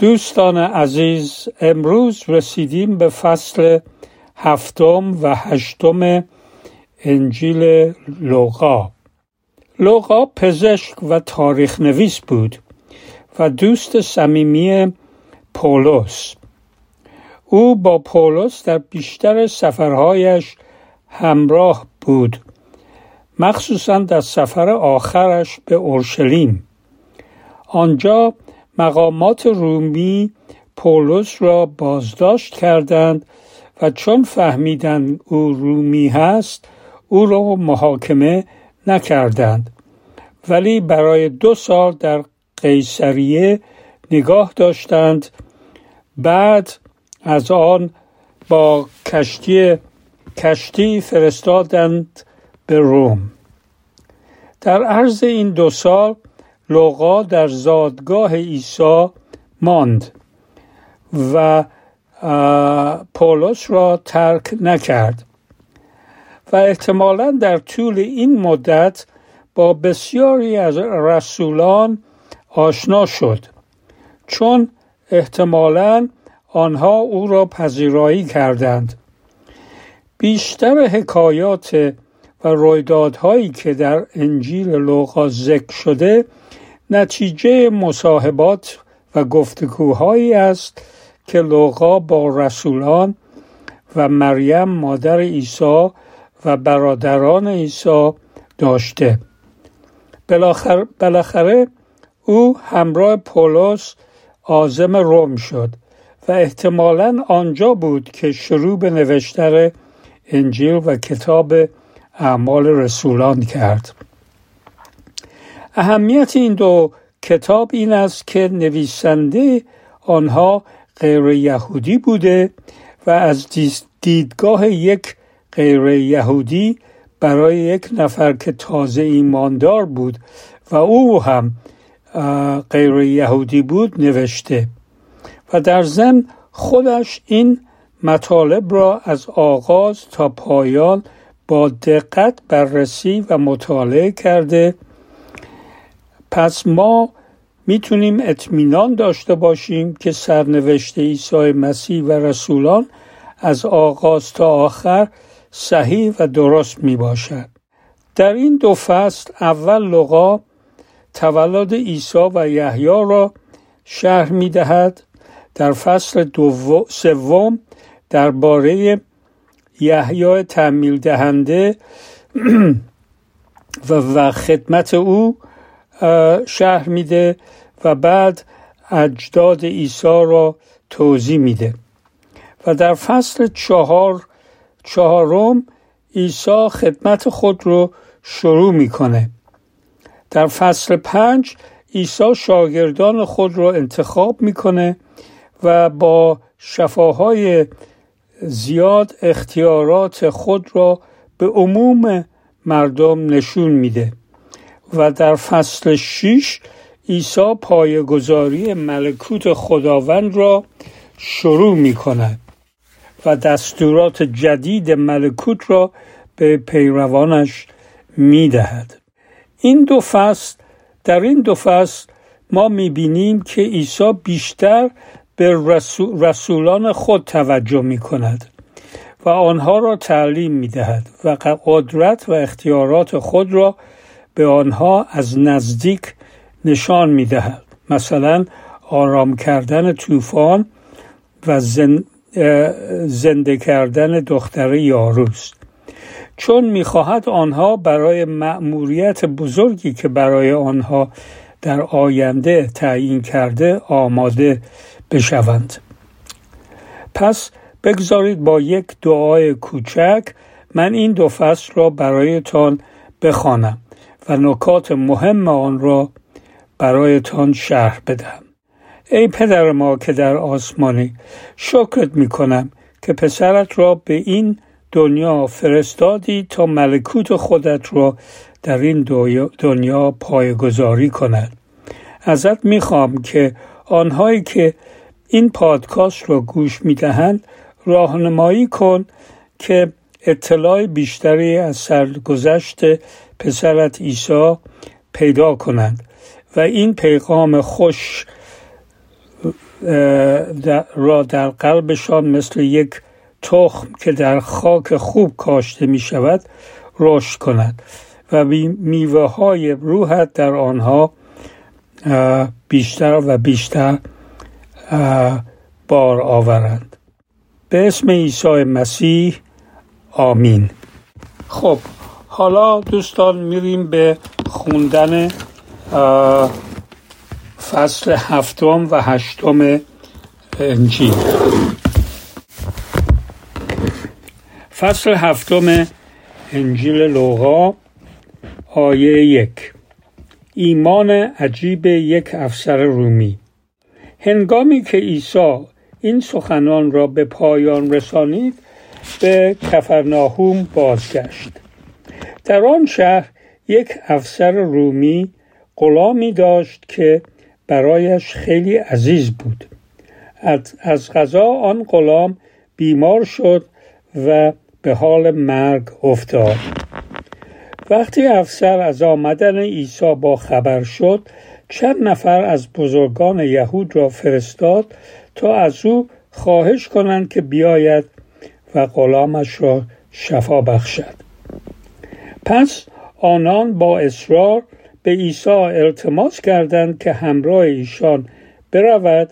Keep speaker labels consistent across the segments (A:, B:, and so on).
A: دوستان عزیز امروز رسیدیم به فصل هفتم و هشتم انجیل لوقا لوقا پزشک و تاریخ نویس بود و دوست صمیمی پولس. او با پولس در بیشتر سفرهایش همراه بود مخصوصا در سفر آخرش به اورشلیم. آنجا مقامات رومی پولس را بازداشت کردند و چون فهمیدند او رومی هست او را محاکمه نکردند. ولی برای دو سال در قیصریه نگاه داشتند. بعد از آن با کشتی کشتی فرستادند به روم. در عرض این دو سال لوقا در زادگاه عیسی ماند و پولس را ترک نکرد و احتمالا در طول این مدت با بسیاری از رسولان آشنا شد چون احتمالا آنها او را پذیرایی کردند. بیشتر حکایات و رویدادهایی که در انجیل لوقا ذکر شده نتیجه مصاحبات و گفتگوهایی است که لوقا با رسولان و مریم مادر عیسی و برادران عیسی داشته. بالاخره او همراه پولس آزم روم شد و احتمالا آنجا بود که شروع به نوشتن انجیل و کتاب اعمال رسولان کرد. اهمیت این دو کتاب این است که نویسنده آنها غیر یهودی بوده و از دیدگاه یک غیر یهودی برای یک نفر که تازه ایماندار بود و او هم غیر یهودی بود نوشته. و در ضمن خودش این مطالب را از آغاز تا پایان با دقت بررسی و مطالعه کرده. پس ما می‌تونیم اطمینان داشته باشیم که سرنوشت عیسی مسیح و رسولان از آغاز تا آخر صحیح و درست می باشد. در این دو فصل اول لغا تولد عیسی و یحیی را شهر می دهد در فصل سوم درباره یحیی تعمیل دهنده و خدمت او شهر میده و بعد اجداد عیسی را توضیح میده. و در فصل چهار چهارم عیسی خدمت خود رو شروع می‌کنه. در فصل پنج عیسی شاگردان خود را انتخاب می‌کنه و با شفاهای زیاد اختیارات خود را به عموم مردم نشون میده. و در فصل 6 عیسی پایگذاری ملکوت خداوند را شروع می کند و دستورات جدید ملکوت را به پیروانش می دهد. این دو فصل در این دو فصل ما می بینیم که عیسی بیشتر به رسولان خود توجه می کند و آنها را تعلیم می دهد و قدرت و اختیارات خود را به آنها از نزدیک نشان می دهد. مثلا آرام کردن طوفان و زنده کردن دختر یاروس چون می‌خواهد آنها برای مأموریت بزرگی که برای آنها در آینده تعیین کرده آماده بشوند. پس بگذارید با یک دعای کوچک من این دو فصل را برایتان بخوانم. و نکات مهم آن را برایتان شرح بدهم. ای پدر ما که در آسمانی شکرت می کنم که پسرت را به این دنیا فرستادی تا ملکوت خودت را در این دنیا پایگذاری کند. ازت می‌خوام که آنهایی که این پادکست را گوش می‌دهند راهنمایی کن که اطلاع بیشتری از سرگذشت پسرت عیسی پیدا کنند. و این پیغام خوش را در قلبشان مثل یک تخم که در خاک خوب کاشته می شود رشد کند. و میوه های روحت در آنها بیشتر و بیشتر بار آورند. به اسم عیسی مسیح آمین. خب حالا دوستان میریم به خوندن فصل هفتم و هشتم انجیل فصل هفتم انجیل لوقا آیه یک. ایمان عجیب یک افسر رومی. هنگامی که عیسی این سخنان را به پایان رسانید به کفرناهوم بازگشت. در آن شهر یک افسر رومی غلامی داشت که برایش خیلی عزیز بود. از غذا آن غلام بیمار شد و به حال مرگ افتاد. وقتی افسر از آمدن عیسی با خبر شد چند نفر از بزرگان یهود را فرستاد تا از او خواهش کنند که بیاید و غلامش را شفا بخشد. پس آنان با اصرار به عیسی التماس کردند که همراه ایشان برود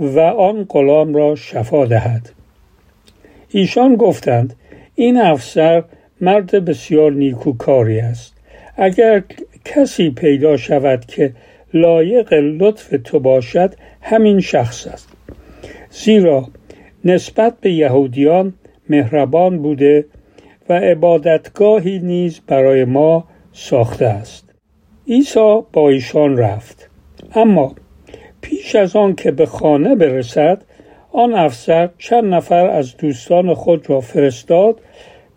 A: و آن غلام را شفا دهد. ایشان گفتند این افسر مرد بسیار نیکوکاری است. اگر کسی پیدا شود که لایق لطف تو باشد همین شخص است. زیرا نسبت به یهودیان مهربان بوده و عبادتگاهی نیز برای ما ساخته است. عیسی با ایشان رفت. اما پیش از آن که به خانه برسد آن افسر چند نفر از دوستان خود را فرستاد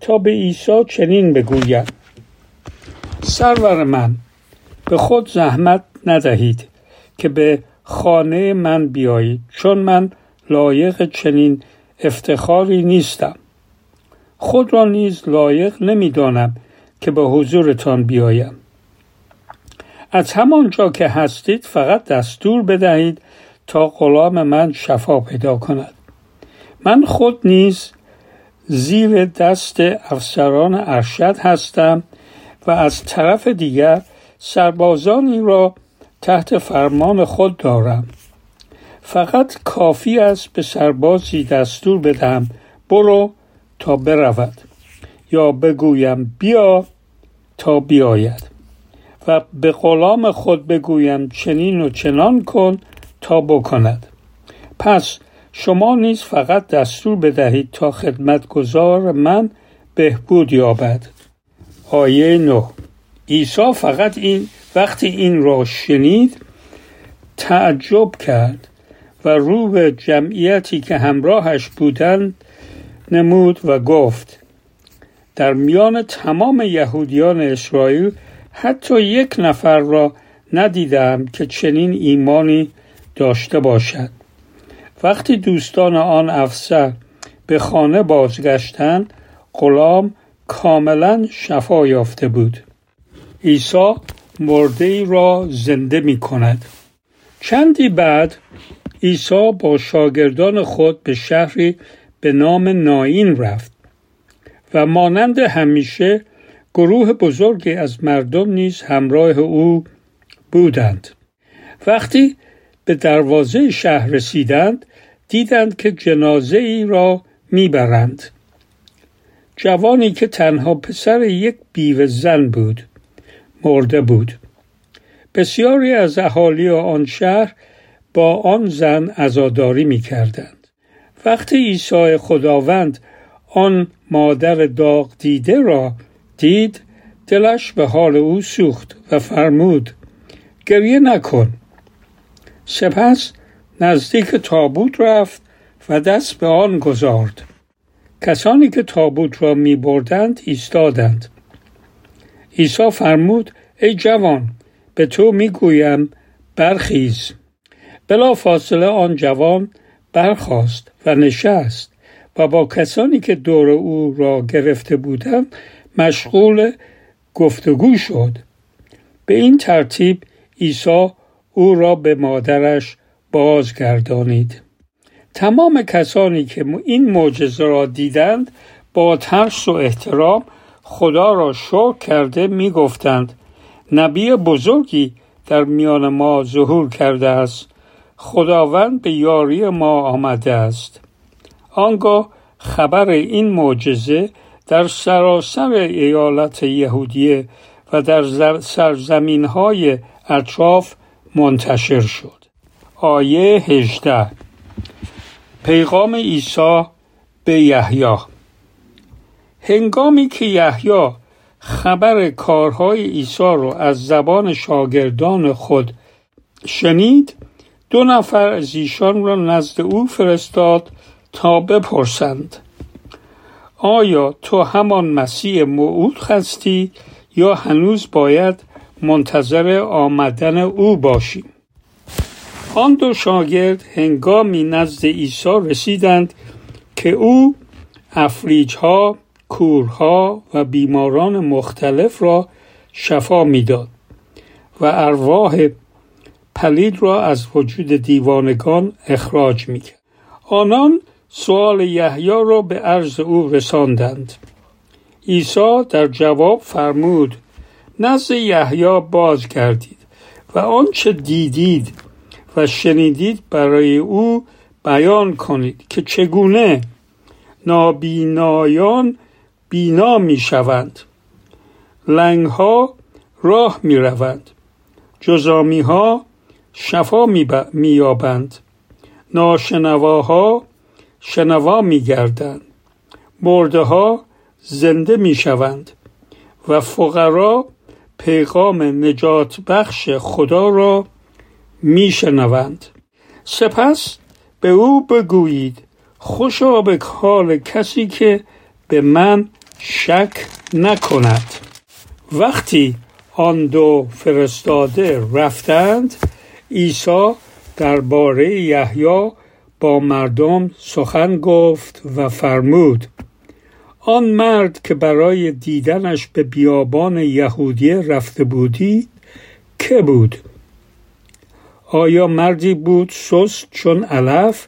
A: تا به عیسی چنین بگوید. سرور من به خود زحمت ندهید که به خانه من بیایید چون من لایق چنین افتخاری نیستم. خود را نیز لایق نمی‌دانم که به حضورتان بیایم. از همانجا که هستید فقط دستور بدهید تا غلام من شفا پیدا کند. من خود نیز زیر دست افسران ارشد هستم و از طرف دیگر سربازانی را تحت فرمان خود دارم. فقط کافی است به سربازی دستور بدهم. برو تا برود. یا بگویم بیا تا بیاید. و به غلام خود بگویم چنین و چنان کن تا بکند. پس شما نیز فقط دستور بدهید تا خدمتگزار من بهبود یابد. آیه 9 عیسی فقط این وقتی این را شنید تعجب کرد و رو به جمعیتی که همراهش بودند نمود و گفت در میان تمام یهودیان اسرائیل حتی یک نفر را ندیدم که چنین ایمانی داشته باشد. وقتی دوستان آن افسر به خانه بازگشتند غلام کاملا شفا یافته بود. عیسی مرده را زنده می کند چندی بعد عیسی با شاگردان خود به شهری به نام ناین رفت و مانند همیشه گروه بزرگی از مردم نیز همراه او بودند. وقتی به دروازه شهر رسیدند دیدند که جنازه ای را می‌برند. جوانی که تنها پسر یک بیوه زن بود مرده بود. بسیاری از اهالی آن شهر با آن زن عزاداری می کردند. وقتی عیسی خداوند آن مادر داغ دیده را دید دلش به حال او سوخت و فرمود گریه نکن. سپس نزدیک تابوت رفت و دست به آن گذارد. کسانی که تابوت را می بردند ایستادند. عیسی فرمود ای جوان به تو می گویم برخیز. بلا فاصله آن جوان برخاست و نشست و با کسانی که دور او را گرفته بودند مشغول گفتگو شد. به این ترتیب عیسی او را به مادرش بازگردانید. تمام کسانی که این معجزه را دیدند با ترس و احترام خدا را شکر کرده می گفتند نبی بزرگی در میان ما ظهور کرده است. خداوند به یاری ما آمده است. آنگاه خبر این معجزه در سراسر ایالت یهودیه و در سرزمین های اطراف منتشر شد. آیه 18 پیغام عیسی به یحیی. هنگامی که یحیی خبر کارهای عیسی را از زبان شاگردان خود شنید دو نفر از ایشان را نزد او فرستاد تا بپرسند. آیا تو همان مسیح موعود هستی یا هنوز باید منتظر آمدن او باشیم آن دو شاگرد هنگامی نزد عیسی رسیدند که او افلیجها کورها و بیماران مختلف را شفا می‌داد و ارواح پلید را از وجود دیوانگان اخراج می‌کرد. آنان سوال یحیی را به عرض او رساندند. عیسی در جواب فرمود نزد یحیی باز کردید و آنچه دیدید و شنیدید برای او بیان کنید که چگونه نابینایان بینا می شوند لنگ ها راه می روند جزامی ها شفا می یابند ناشنواها شنوا می گردند مرده ها زنده می شوند و فقرا پیغام نجات بخش خدا را می شنوند سپس به او بگویید خوشا به حال کسی که به من شک نکند. وقتی آن دو فرستاده رفتند عیسی درباره یحیی با مردم سخن گفت و فرمود آن مرد که برای دیدنش به بیابان یهودیه رفته بودی که بود؟ آیا مردی بود سست چون علف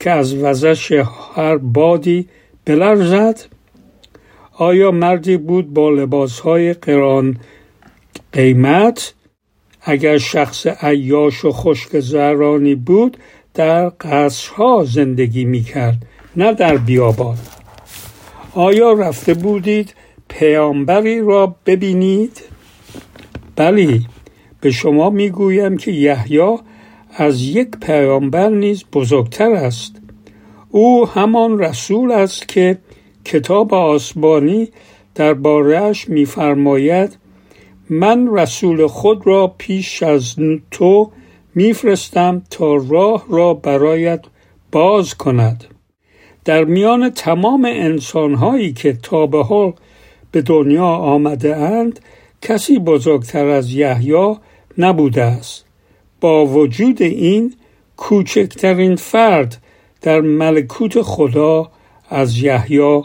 A: که از وزش هر بادی بلرزد؟ آیا مردی بود با لباسهای قران قیمت؟ اگر شخص عیاش و خشک زرانی بود در قصرها زندگی می کرد نه در بیابان آیا رفته بودید پیامبری را ببینید؟ بلی به شما می‌گویم که یحیی از یک پیامبر نیز بزرگتر است او همان رسول است که کتاب آسمانی دربارهاش میفرماید من رسول خود را پیش از تو میفرستم تا راه را برایت باز کند. در میان تمام انسانهایی که تا به حال به دنیا آمده اند کسی بزرگتر از یحیی نبوده است. با وجود این کوچکترین فرد در ملکوت خدا از یحیی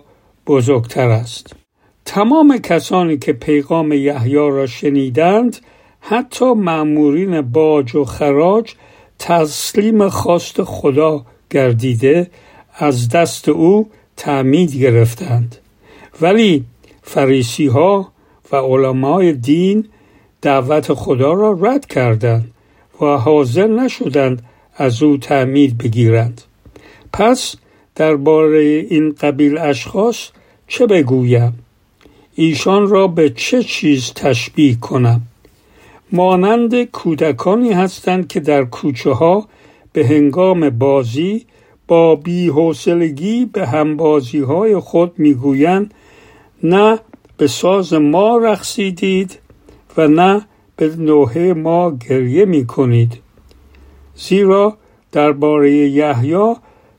A: بزرگتر است. تمام کسانی که پیغام یحیی را شنیدند حتی معمورین باج و خراج تسلیم خواست خدا گردیده از دست او تعمید گرفتند. ولی فریسی ها و علمای دین دعوت خدا را رد کردند و حاضر نشدند از او تعمید بگیرند. پس درباره این قبیل اشخاص چه بگویم؟ ایشان را به چه چیز تشبیه کنم؟ مانند کودکانی هستند که در کوچه ها به هنگام بازی با بیحوصلگی به همبازی های خود می‌گویند نه به ساز ما رقصیدید و نه به نوحه ما گریه می کنید زیرا درباره یحیی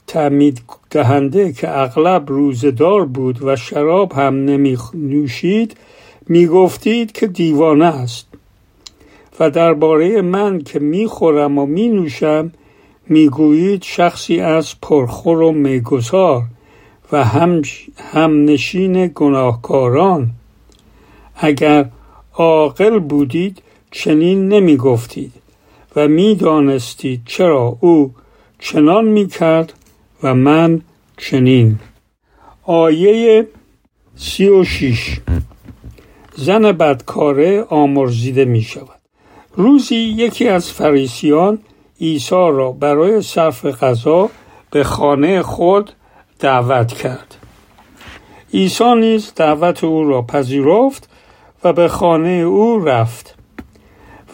A: تعمید دهنده که اغلب روزدار بود و شراب هم نمی نوشید می گفتید که دیوانه است. و درباره من که می خورم و می نوشم می گویید شخصی از پرخور و میگذار و هم, نشین گناهکاران. اگر عاقل بودید چنین نمی گفتید و می‌دانستید چرا او چنان می‌کرد و من چنین. آیه سی و شیش. زن بدکاره آمرزیده می شود. روزی یکی از فریسیان عیسی را برای صرف غذا به خانه خود دعوت کرد. عیسی نیز دعوت او را پذیرفت و به خانه او رفت.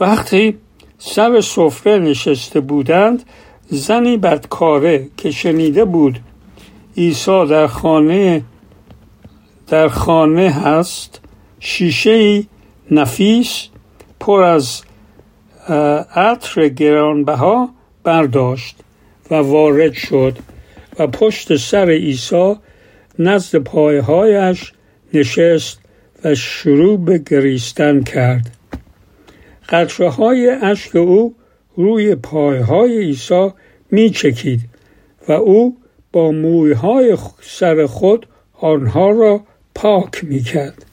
A: وقتی سر سفره نشسته بودند زنی بدکاره که شنیده بود عیسی در خانه در خانه هست شیشه نفیس پر از عطر گرانبها برداشت و وارد شد و پشت سر عیسی نزد پایهایش نشست و شروع به گریستن کرد. قطره های اشک او روی پایهای عیسی می چکید و او با مویهای سر خود آنها را پاک می کرد.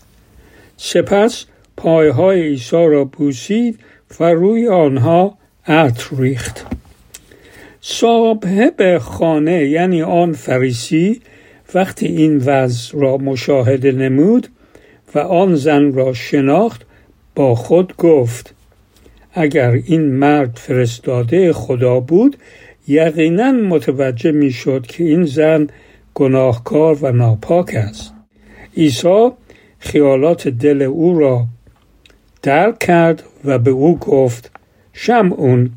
A: سپس پایهای عیسی را بوسید و روی آنها عطر ریخت. صاحب خانه یعنی آن فریسی وقتی این وضع را مشاهده نمود و آن زن را شناخت با خود گفت اگر این مرد فرستاده خدا بود یقینا متوجه می‌شد که این زن گناهکار و ناپاک است. عیسی خیالات دل او را درک کرد و به او گفت شمعون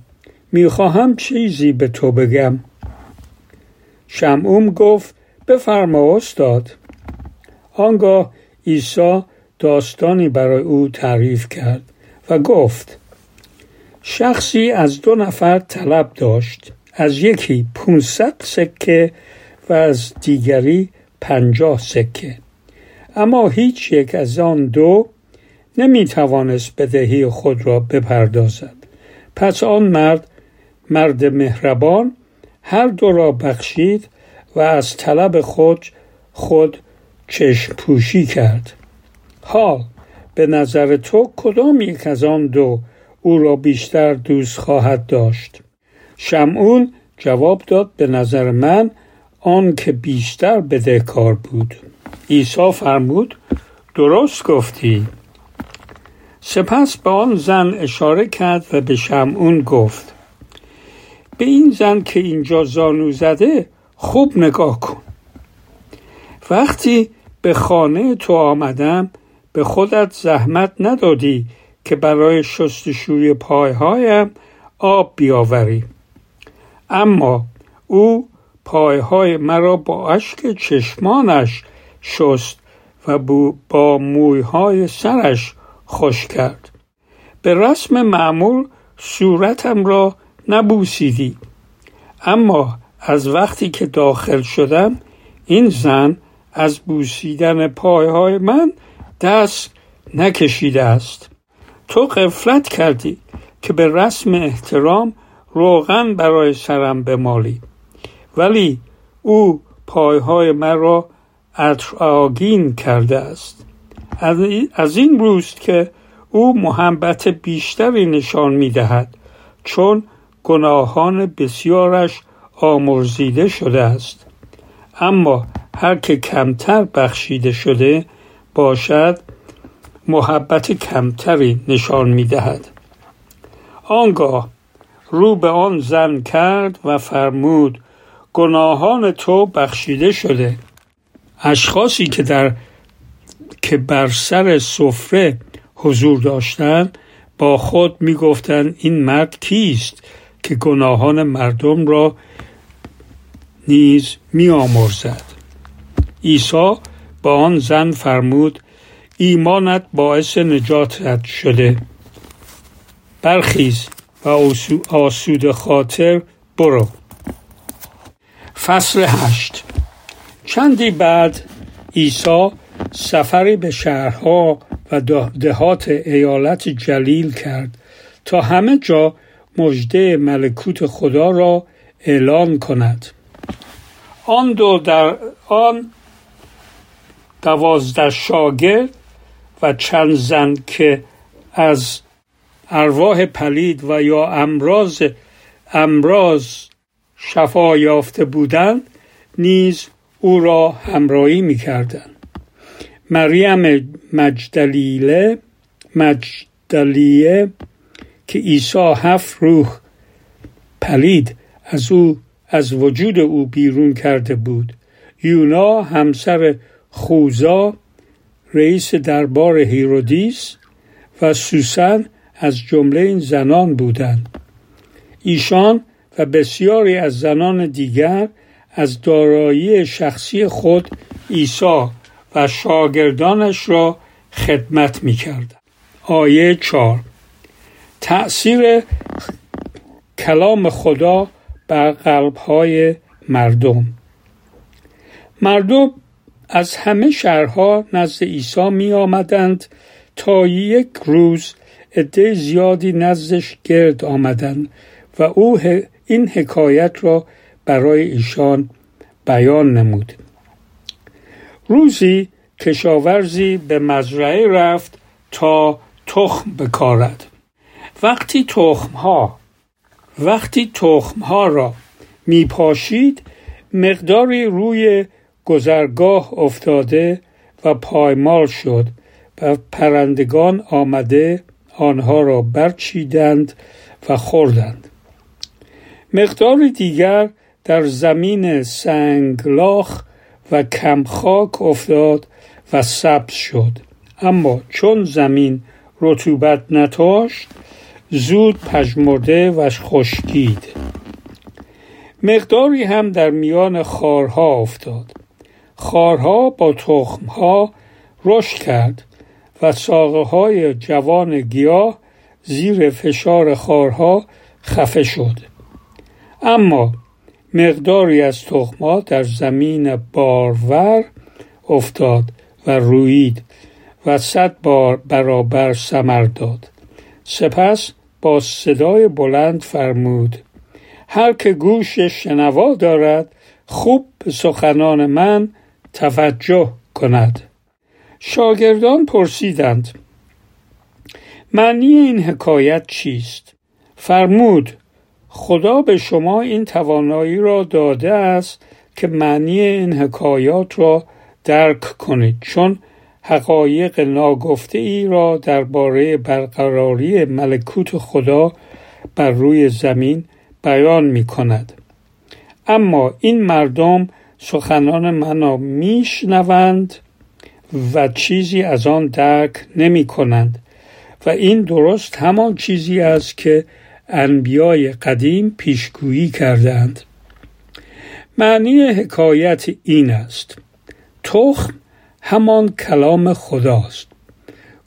A: می‌خواهم چیزی به تو بگم. شمعون گفت بفرما استاد. آنگاه عیسی داستانی برای او تعریف کرد و گفت شخصی از دو نفر طلب داشت. از یکی 500 سکه و از دیگری پنجاه سکه. اما هیچ یک از آن دو نمی توانست بدهی خود را بپردازد. پس آن مرد مرد مهربان هر دو را بخشید و از طلب خود خود چشم پوشی کرد. حال به نظر تو کدام یک از آن دو او را بیشتر دوست خواهد داشت. شمعون جواب داد به نظر من آن که بیشتر بدهکار بود. عیسی فرمود درست گفتی. سپس به آن زن اشاره کرد و به شمعون گفت به این زن که اینجا زانو زده خوب نگاه کن. وقتی به خانه تو آمدم به خودت زحمت ندادی که برای شستشوی پایهایم آب بیاوری اما او پایهای مرا با اشک چشمانش شست و با مویهای سرش خوش کرد. به رسم معمول صورتم را نبوسیدی. اما از وقتی که داخل شدم این زن از بوسیدن پایهای من دست نکشیده است. تو قفلت کردی که به رسم احترام روغن برای سرم بمالی. ولی او پایهای مرا آگین کرده است. از این روست که او محبت بیشتری نشان می دهد چون گناهان بسیارش آمرزیده شده است. اما هر که کمتر بخشیده شده باشد محبت کمتری نشان می دهد آنگاه رو به آن زن کرد و فرمود گناهان تو بخشیده شده. اشخاصی که در که بر سر سفره حضور داشتند با خود می‌گفتند این مرد کیست که گناهان مردم را نیز میآمرزد. عیسی با آن زن فرمود ایمانت باعث نجاتت شده. برخیز و آسود خاطر برو. فصل هشت. چندی بعد عیسی سفری به شهرها و دهات ایالت جلیل کرد تا همه جا مژده ملکوت خدا را اعلان کند. آن دو در آن دوازده شاگرد و چند زن که از ارواح پلید و یا امراض امراض شفا یافته بودند نیز او را همراهی می‌کردند. مریم مجدلیله مجدلیه که عیسی هفت روح پلید از او از وجود او بیرون کرده بود. یونا همسر خوزا رئیس دربار هیرودیس و سوسن از جمله این زنان بودند. ایشان و بسیاری از زنان دیگر از دارایی شخصی خود عیسی و شاگردانش را خدمت می کردن. آیه چار تأثیر کلام خدا بر قلبهای مردم. مردم از همه شهرها نزد عیسی می آمدند تا یک روز عده زیادی نزدش گرد آمدند و او این حکایت را برای ایشان بیان نمود. روزی کشاورزی به مزرعه رفت تا تخم بکارد. وقتی تخمها وقتی تخمها را می پاشید مقداری روی گذرگاه افتاده و پایمال شد و پرندگان آمده آنها را برچیدند و خوردند. مقدار دیگر در زمین سنگلاخ و کمخاک افتاد و سبز شد. اما چون زمین رطوبت نتاشت زود پژمرده و خشکید. مقداری هم در میان خارها افتاد. خارها با تخمها رشد کرد و ساقه های جوان گیاه زیر فشار خارها خفه شد. اما مقداری از تخمها در زمین بارور افتاد و روید و صد بار برابر سمر داد. سپس با صدای بلند فرمود هر که گوش شنوا دارد خوب به سخنان من توجه کند شاگردان پرسیدند معنی این حکایت چیست فرمود خدا به شما این توانایی را داده است که معنی این حکایات را درک کنید چون حقایق ناگفته ای را درباره برقراری ملکوت خدا بر روی زمین بیان می کند. اما این مردم سخنان منو میشنوند و چیزی از آن درک نمی کنند و این درست همان چیزی است که انبیای قدیم پیشگویی کردند معنی حکایت این است. تخم همان کلام خداست.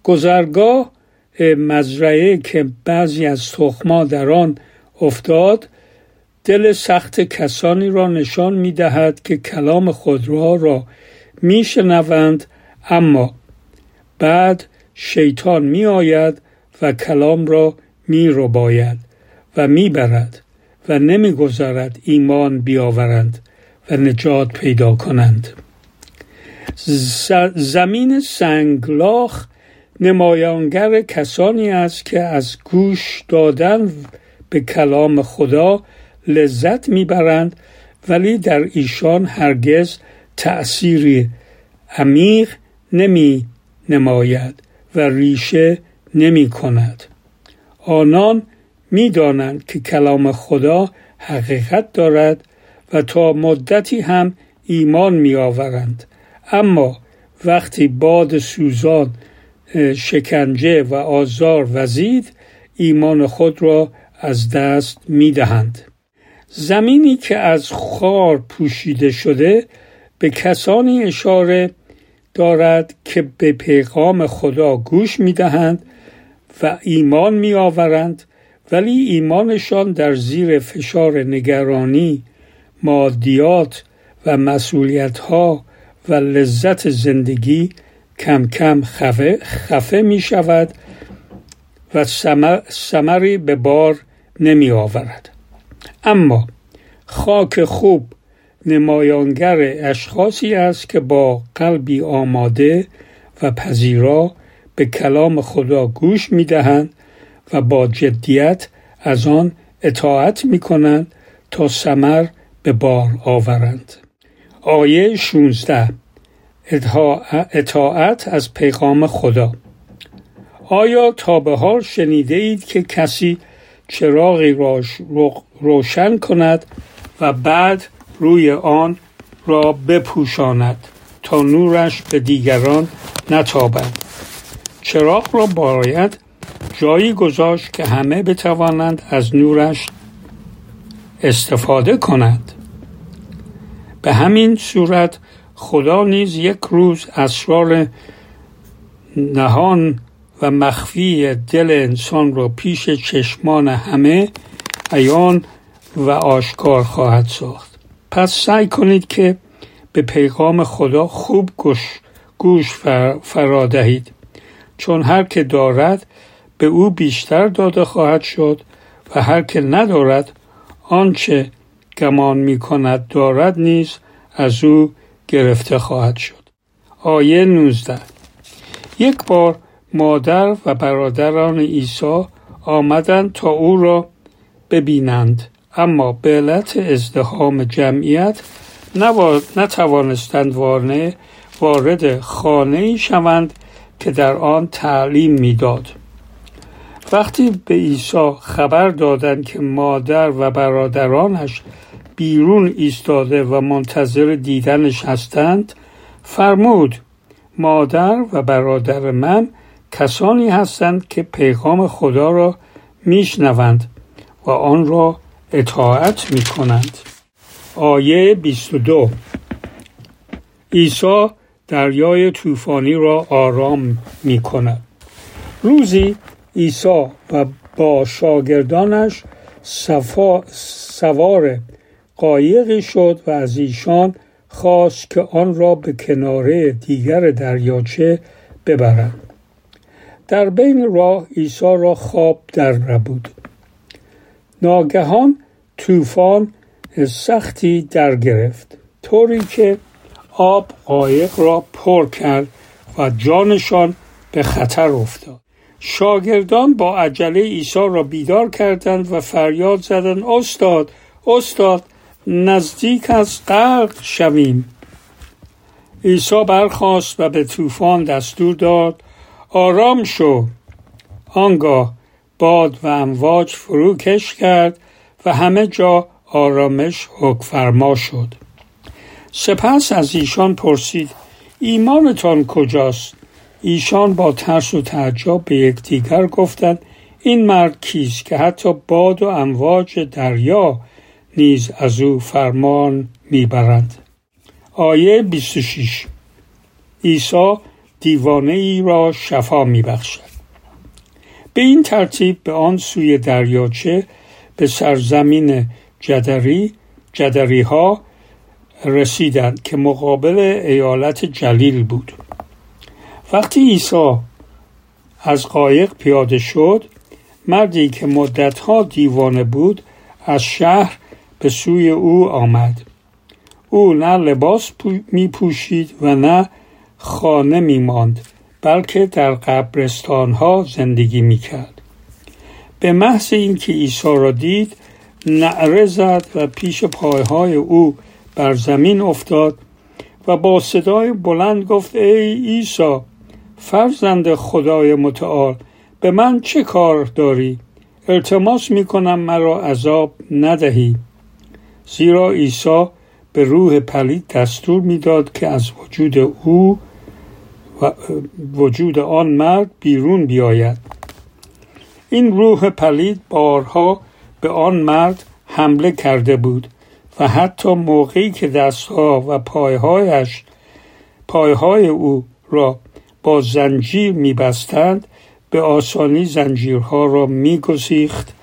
A: گذرگاه مزرعه که بعضی از تخما در آن افتاد دل سخت کسانی را نشان می دهد که کلام خود را می شنوند اما بعد شیطان می آید و کلام را می رو باید و می برد و نمی گذارد ایمان بیاورند و نجات پیدا کنند. زمین سنگلاخ نمایانگر کسانی است که از گوش دادن به کلام خدا لذت می‌برند ولی در ایشان هرگز تأثیری عمیق نمی نماید و ریشه نمی کند آنان می‌دانند که کلام خدا حقیقت دارد و تا مدتی هم ایمان می آورند اما وقتی باد سوزان شکنجه و آزار وزید ایمان خود را از دست می دهند. زمینی که از خار پوشیده شده به کسانی اشاره دارد که به پیغام خدا گوش می دهند و ایمان می آورند ولی ایمانشان در زیر فشار نگرانی مادیات و مسئولیت ها و لذت زندگی کم کم خفه, خفه می شود و سمری به بار نمی آورد. اما خاک خوب نمایانگر اشخاصی است که با قلبی آماده و پذیرا به کلام خدا گوش می دهند و با جدیت از آن اطاعت می کنند تا سمر به بار آورند. آیه 16 اطاعت از پیغام خدا. آیا تا به حال شنیده اید که کسی چراغی را روشن کند و بعد روی آن را بپوشاند تا نورش به دیگران نتابد. چراغ را باید جایی گذاشت که همه بتوانند از نورش استفاده کنند. به همین صورت خدا نیز یک روز اسرار نهان و مخفی دل انسان را پیش چشمان همه عیان و آشکار خواهد ساخت. پس سعی کنید که به پیغام خدا خوب گوش, گوش فرا دهید چون هر که دارد به او بیشتر داده خواهد شد و هر که ندارد آنچه گمان می کند دارد نیز از او گرفته خواهد شد. آیه 19 یک بار مادر و برادران عیسی آمدند تا او را ببینند اما به علت ازدهام جمعیت نتوانستند وارد خانه شوند که در آن تعلیم می‌داد. وقتی به عیسی خبر دادند که مادر و برادرانش بیرون ایستاده و منتظر دیدنش هستند فرمود مادر و برادر من کسانی هستند که پیغام خدا را میشنوند و آن را اطاعت می کنند. آیه 22 عیسی دریای طوفانی را آرام می کند. روزی عیسی و با شاگردانش صفا سوار قایقی شد و از ایشان خواست که آن را به کناره دیگر دریاچه ببرند. در بین راه عیسی را خواب در بود. ناگهان طوفان سختی در گرفت طوری که آب قایق را پر کرد و جانشان به خطر افتاد شاگردان با عجله عیسی را بیدار کردند و فریاد زدند استاد استاد نزدیک از غرق شویم عیسی برخاست و به طوفان دستور داد آرام شو. آنگاه باد و امواج فروکش کرد و همه جا آرامش حک فرما شد. سپس از ایشان پرسید ایمانتان کجاست؟ ایشان با ترس و تعجب به یکدیگر گفتند این مرد کیست که حتی باد و امواج دریا نیز از او فرمان می‌برند؟ آیه 26 عیسی دیوانه ای را شفا میبخشد. به این ترتیب به آن سوی دریاچه به سرزمین جدری جدری ها رسیدند که مقابل ایالت جلیل بود. وقتی عیسی از قایق پیاده شد مردی که مدتها دیوانه بود از شهر به سوی او آمد. او نه لباس می پوشید و نه خانه می ماند بلکه در قبرستان ها زندگی می کرد به محض اینکه عیسی را دید نعره زد و پیش پایهای او بر زمین افتاد و با صدای بلند گفت ای عیسی فرزند خدای متعال به من چه کار داری؟ التماس می کنم مرا عذاب ندهی. زیرا عیسی به روح پلید دستور می‌داد که از وجود او و وجود آن مرد بیرون بیاید. این روح پلید بارها به آن مرد حمله کرده بود و حتی موقعی که دستها و پایهایش پایهای او را با زنجیر میبستند به آسانی زنجیرها را میگسیخت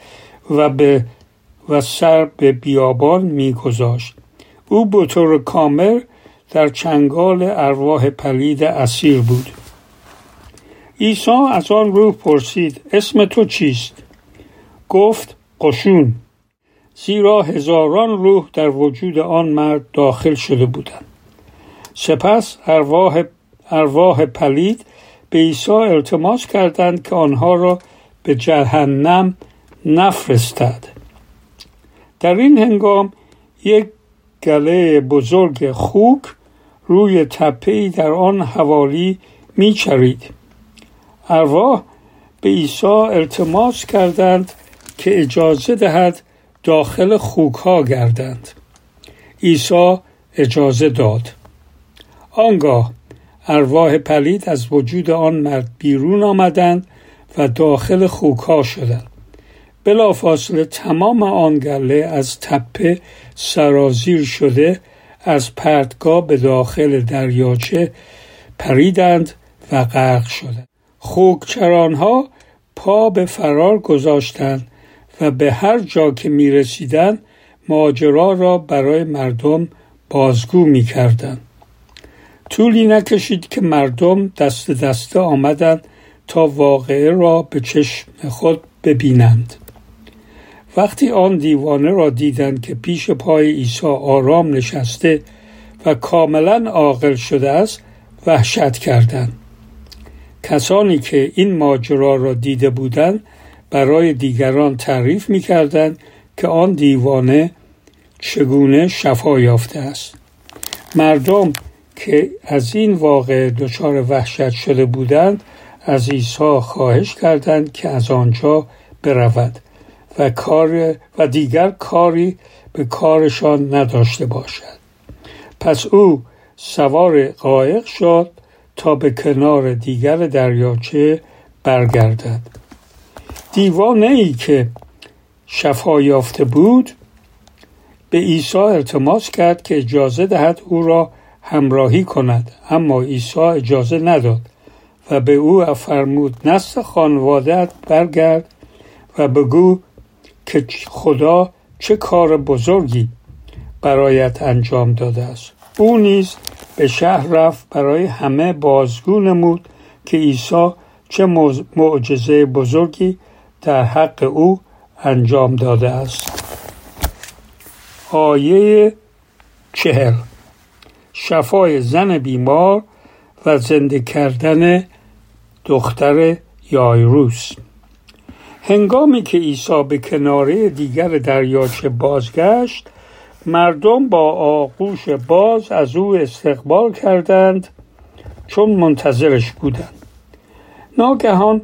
A: و به و سر به بیابان میگذاشت. او به طور کامل در چنگال ارواح پلید اسیر بود. عیسی از آن روح پرسید اسم تو چیست؟ گفت قشون. زیرا هزاران روح در وجود آن مرد داخل شده بودند. سپس ارواح, ارواح پلید به عیسی التماس کردند که آنها را به جهنم نفرستد. در این هنگام یک گله بزرگ خوک روی تپه در آن حوالی میچرید. ارواح به عیسی التماس کردند که اجازه دهد داخل خوک ها گردند. عیسی اجازه داد. آنگاه ارواح پلید از وجود آن مرد بیرون آمدند و داخل خوک ها شدند. بلافاصله تمام آن گله از تپه سرازیر شده از پرتگاه به داخل دریاچه پریدند و غرق شدند خوکچران ها پا به فرار گذاشتند و به هر جا که می رسیدن ماجرا را برای مردم بازگو می کردن. طولی نکشید که مردم دست دسته آمدند تا واقعه را به چشم خود ببینند وقتی آن دیوانه را دیدند که پیش پای عیسی آرام نشسته و کاملا عاقل شده است وحشت کردند. کسانی که این ماجرا را دیده بودند برای دیگران تعریف می کردند که آن دیوانه چگونه شفا یافته است. مردم که از این واقع دچار وحشت شده بودند از عیسی خواهش کردند که از آنجا برود. و کار و دیگر کاری به کارشان نداشته باشد. پس او سوار قایق شد تا به کنار دیگر دریاچه برگردد. دیوانه ای که شفا یافته بود به عیسی التماس کرد که اجازه دهد او را همراهی کند اما عیسی اجازه نداد و به او فرمود نسل خانوادت برگرد و بگو که خدا چه کار بزرگی برایت انجام داده است. او نیز به شهر رفت برای همه بازگو نمود که عیسی چه معجزه بزرگی در حق او انجام داده است. آیه چهل. شفای زن بیمار و زنده کردن دختر یایروس. هنگامی که عیسی به کناره دیگر دریاچه بازگشت مردم با آغوش باز از او استقبال کردند چون منتظرش بودند. ناگهان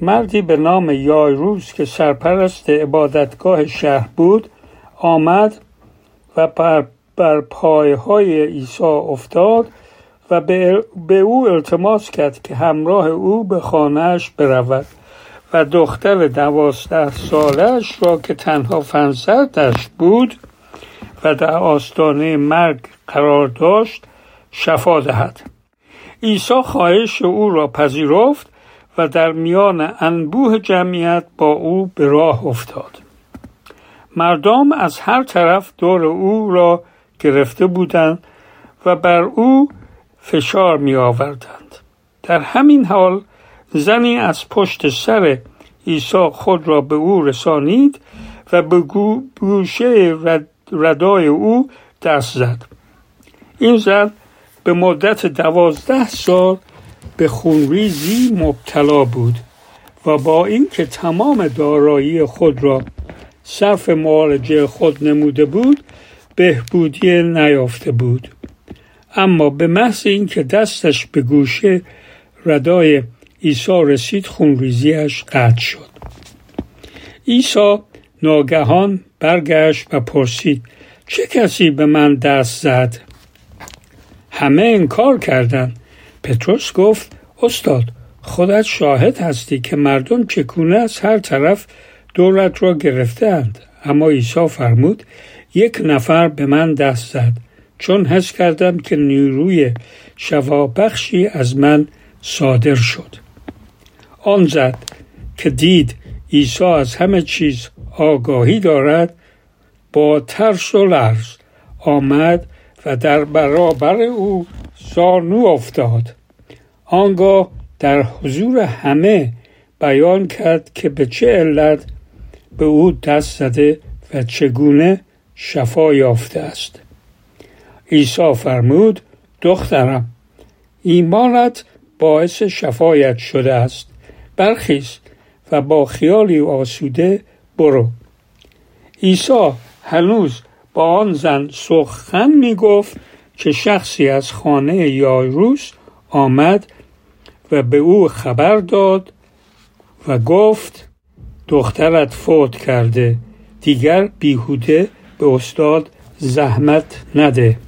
A: مردی به نام یایروس که سرپرست عبادتگاه شهر بود آمد و بر, بر پایهای عیسی افتاد و به او التماس کرد که همراه او به خانهش برود. و دختر دوازده سالش را که تنها فنزدش بود و در آستانه مرگ قرار داشت شفا دهد. عیسی خواهش او را پذیرفت و در میان انبوه جمعیت با او به راه افتاد. مردم از هر طرف دور او را گرفته بودند و بر او فشار می آوردند در همین حال زنی از پشت سر عیسی خود را به او رسانید و به گوشه ردای او دست زد. این زن به مدت دوازده سال به خونریزی مبتلا بود و با اینکه تمام دارایی خود را صرف معالجه خود نموده بود بهبودی نیافته بود. اما به محض اینکه دستش به گوشه ردای عیسی رسید خونریزیش قطع شد. عیسی ناگهان برگشت و پرسید چه کسی به من دست زد؟ همه انکار کردند. پتروس گفت استاد خودت شاهد هستی که مردم چکونه از هر طرف دورت را گرفتند اما عیسی فرمود یک نفر به من دست زد. چون حس کردم که نیروی شفابخشی از من صادر شد. آن زد که دید عیسی از همه چیز آگاهی دارد با ترس و لرز آمد و در برابر او زانو افتاد. آنگاه در حضور همه بیان کرد که به چه علت به او دست زده و چگونه شفا یافته است. عیسی فرمود دخترم ایمانت باعث شفایت شده است. برخیز و با خیالی آسوده برو. عیسی هنوز با آن زن سخن می گفت که شخصی از خانه یاروس آمد و به او خبر داد و گفت دخترت فوت کرده دیگر بیهوده به استاد زحمت نده.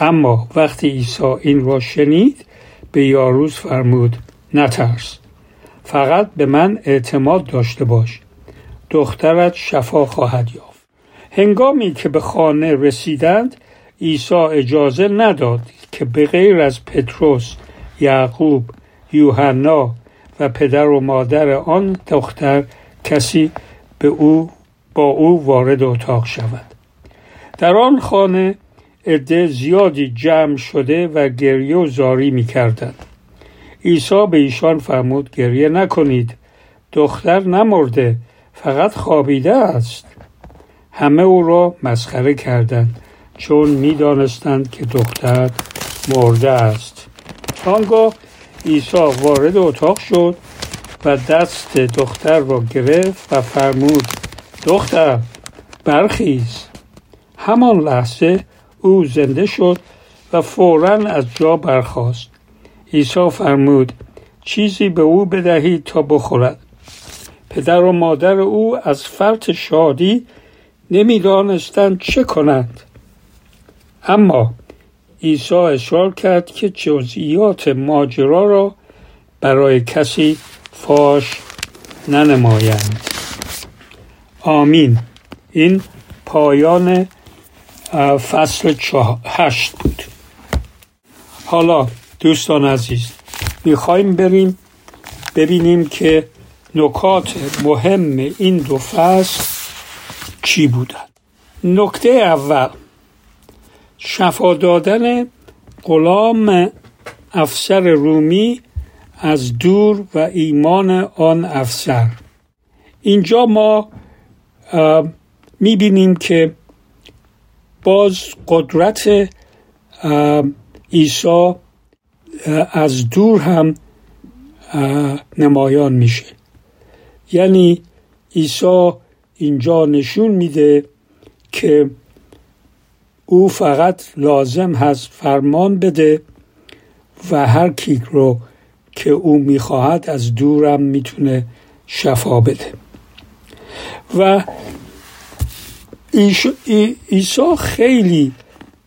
A: اما وقتی عیسی این را شنید به یاروز فرمود نترس. فقط به من اعتماد داشته باش. دخترت شفا خواهد یافت. هنگامی که به خانه رسیدند عیسی اجازه نداد که به غیر از پتروس یعقوب یوحنا و پدر و مادر آن دختر کسی به او با او وارد اتاق شود. در آن خانه عده زیادی جمع شده و گریه و زاری می کردند. عیسی به ایشان فرمود گریه نکنید. دختر نمرده فقط خوابیده است. همه او را مسخره کردند چون می‌دانستند که دختر مرده است. آنگاه عیسی وارد اتاق شد و دست دختر را گرفت و فرمود دختر برخیز. همان لحظه او زنده شد و فورا از جا برخاست. عیسی فرمود چیزی به او بدهید تا بخورد. پدر و مادر او از فرط شادی نمی‌دانستند چه کنند. اما عیسی اصرار کرد که جزئیات ماجرا را برای کسی فاش ننمایند. آمین. این پایان فصل هشت بود. حالا دوستان عزیز می‌خوایم بریم ببینیم که نکات مهم این دو فصل چی بودند نکته اول شفا دادن غلام افسر رومی از دور و ایمان آن افسر. اینجا ما می‌بینیم که باز قدرت عیسی از دور هم نمایان میشه. یعنی عیسی اینجا نشون میده که او فقط لازم هست فرمان بده و هر کی رو که او می‌خواهد از دورم می‌تونه شفا بده. و عیسی خیلی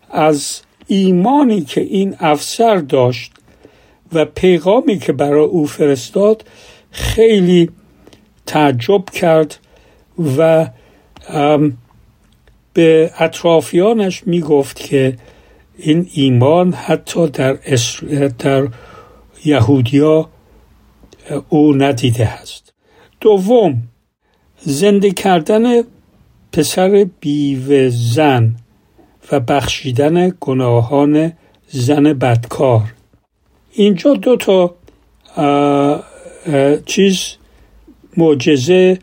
A: از ایمانی که این افسر داشت و پیغامی که برای او فرستاد خیلی تعجب کرد و به اطرافیانش می گفت که این ایمان حتی در, در یهودیا او ندیده است. دوم زنده کردن پسر بیوه زن و بخشیدن گناهان زن بدکار. اینجا دو تا چیز معجزه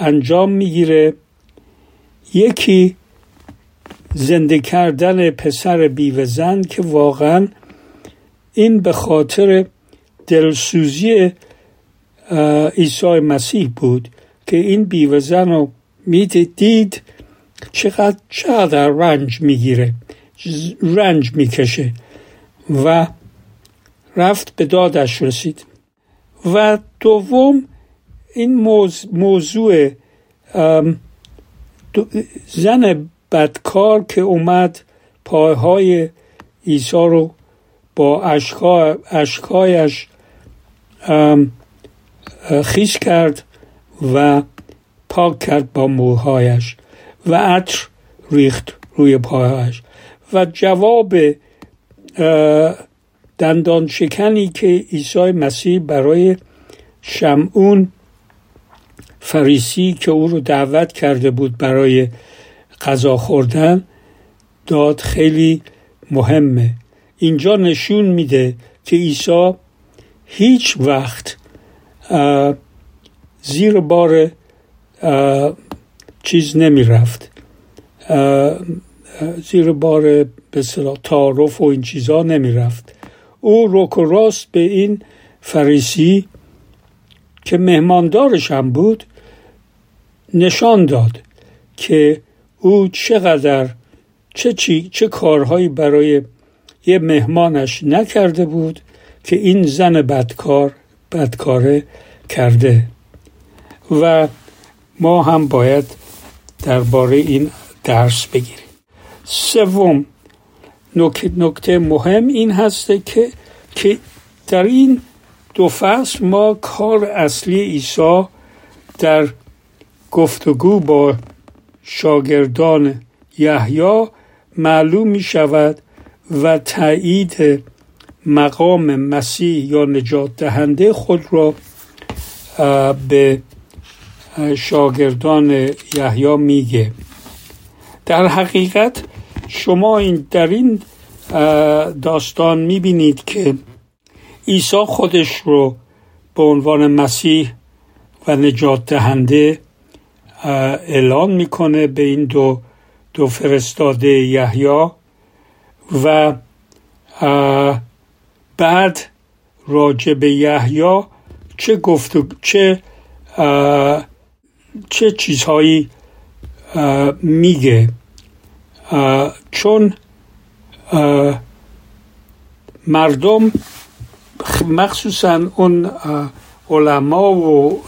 A: انجام می‌گیره. یکی زنده کردن پسر بیوه زن که واقعا این به خاطر دلسوزی عیسی مسیح بود که این بیوه زن رو می‌دید چقدر چقدر رنج می‌گیره رنج می‌کشه. و رفت به دادش رسید. و دوم این موضوع زن بدکار که اومد پایهای عیسی رو با اشکایش خیش کرد و پاک کرد با موهایش و عطر ریخت روی پایهایش و جواب دندان شکنی که عیسی مسیح برای شمعون فریسی که او رو دعوت کرده بود برای غذا خوردن داد خیلی مهمه. اینجا نشون میده که عیسی هیچ وقت زیر بار چیز نمی رفت زیر بار به تعارف و این چیزا نمی رفت او روک و راست به این فریسی که مهماندارش هم بود نشان داد که او چقدر چه, چی، چه کارهایی برای یه مهمانش نکرده بود که این زن بدکار بدکاره کرده. و ما هم باید درباره این درس بگیریم. سوم نکته مهم این هسته که که در این دو فصل ما کار اصلی عیسی در گفتگو با شاگردان یحیی معلوم می شود و تایید مقام مسیح یا نجات دهنده خود را به شاگردان یحیی میگه. در حقیقت شما این در این داستان می‌بینید که عیسی خودش رو به عنوان مسیح و نجات دهنده اعلان می‌کنه به این دو دو فرستاده یحیی و بعد راجع به یحیی چه گفت چه چه چیزهایی میگه. چون مردم مخصوصا اون علما و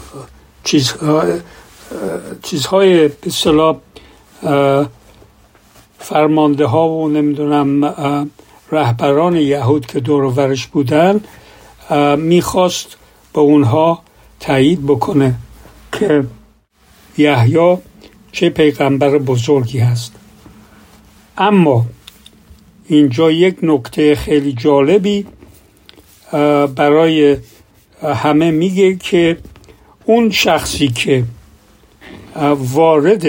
A: چیزهای به فرمانده ها و نمی‌دونم رهبران یهود که دور ورش بودن می‌خواست به اونها تایید بکنه که یحیی چه پیغمبر بزرگی هست. اما اینجا یک نکته خیلی جالبی برای همه میگه که اون شخصی که وارد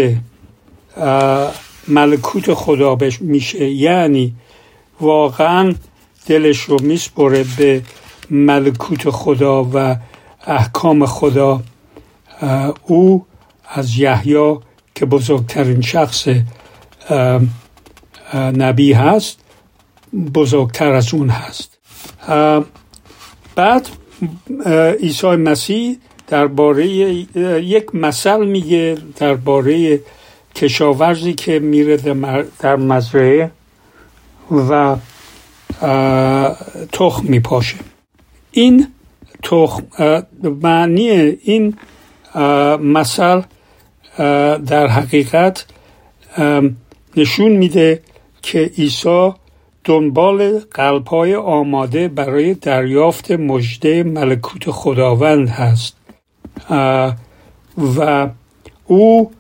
A: ملکوت خدا میشه یعنی واقعا دلش رو میسپره به ملکوت خدا و احکام خدا او از یحیی که بزرگترین شخص نبی هست بزرگتر از اون هست. بعد عیسی مسیح درباره یک مثل میگه درباره کشاورزی که میره در مزرعه و تخم میپاشه. این تخم معنی این مثل در حقیقت نشون میده که عیسی دنبال قلبهای آماده برای دریافت مجده ملکوت خداوند هست. و او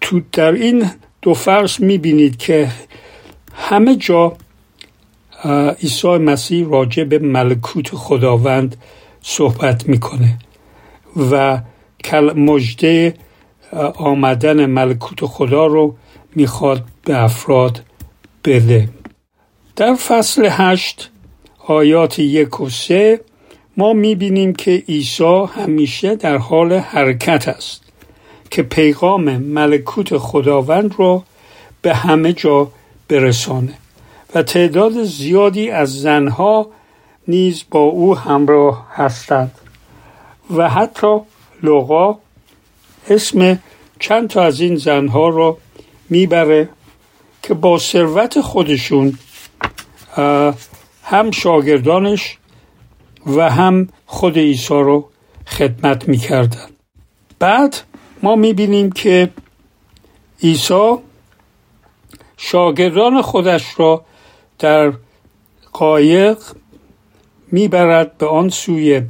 A: تو در این دو فرس می‌بینید که همه جا عیسی مسیح راجع به ملکوت خداوند صحبت می‌کنه و مجده آمدن ملکوت خدا رو می‌خواد به افراد بده. در فصل هشت آیات یک و سه ما می‌بینیم که عیسی همیشه در حال حرکت است که پیغام ملکوت خداوند را به همه جا برسانه و تعداد زیادی از زنها نیز با او همراه هستند و حتی لغا اسم چند تا از این زنها را می‌بره که با ثروت خودشون هم شاگردانش و هم خود عیسی رو خدمت می‌کردن. بعد ما می‌بینیم که عیسی شاگردان خودش را در قایق می‌برد به آن سوی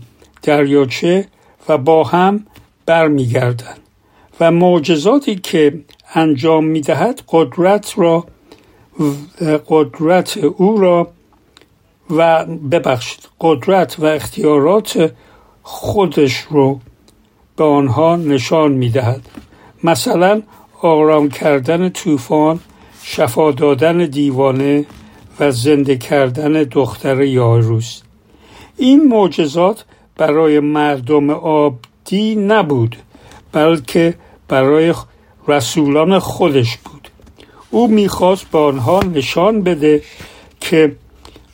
A: دریاچه و با هم برمیگردند و معجزاتی که انجام می‌دهد قدرت را قدرت او را و ببخشید قدرت و اختیارات خودش رو به آنها نشان می‌دهد. مثلا آرام کردن طوفان شفا دادن دیوانه و زنده کردن دختر یاروس. این معجزات برای مردم عادی نبود بلکه برای رسولان خودش بود. او می‌خواست به آنها نشان بده که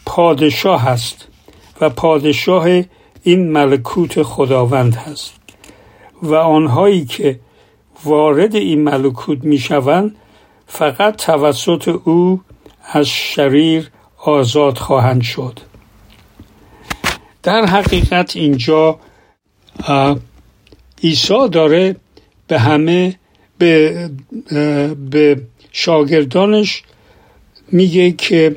A: پادشاه است و پادشاه این ملکوت خداوند هست و آنهایی که وارد این ملکوت می‌شوند فقط توسط او از شریر آزاد خواهند شد. در حقیقت اینجا عیسی داره به همه به, به شاگردانش میگه که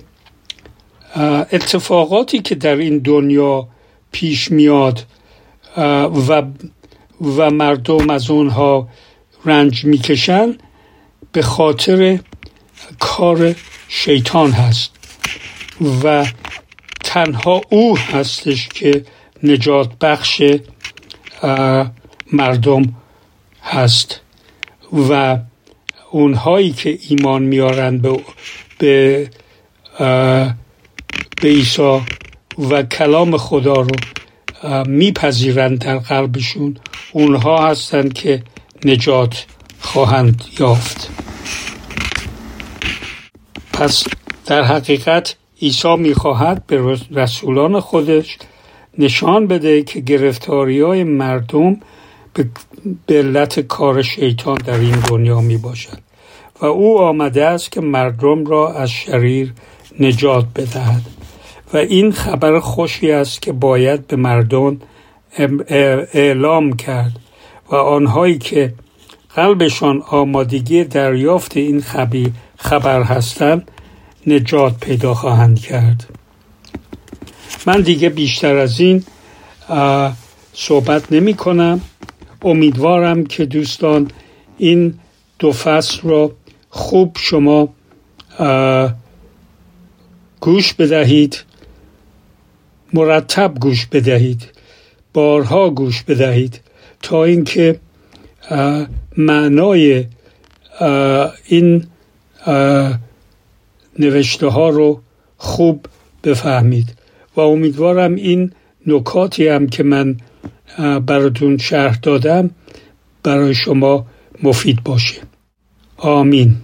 A: اتفاقاتی که در این دنیا پیش میاد و و مردم از اونها رنج می‌کشن به خاطر کار شیطان هست و تنها او هستش که نجات بخش مردم هست. و اونهایی که ایمان میارن به به به عیسی و کلام خدا رو میپذیرند در قلبشون اونها هستند که نجات خواهند یافت. پس در حقیقت عیسی می‌خواهد به رسولان خودش نشان بده که گرفتاری های مردم به علت کار شیطان در این دنیا می باشد. و او آمده است که مردم را از شریر نجات بدهد. و این خبر خوشی است که باید به مردم اعلام کرد و آنهایی که قلبشان آمادگی دریافت این خبر هستند نجات پیدا خواهند کرد. من دیگه بیشتر از این صحبت نمی کنم. امیدوارم که دوستان این دو فصل را خوب شما گوش بدهید مرتب گوش بدهید بارها گوش بدهید تا اینکه معنای این نوشته ها رو خوب بفهمید. و امیدوارم این نکاتی هم که من براتون شرح دادم. برای شما مفید باشه. آمین.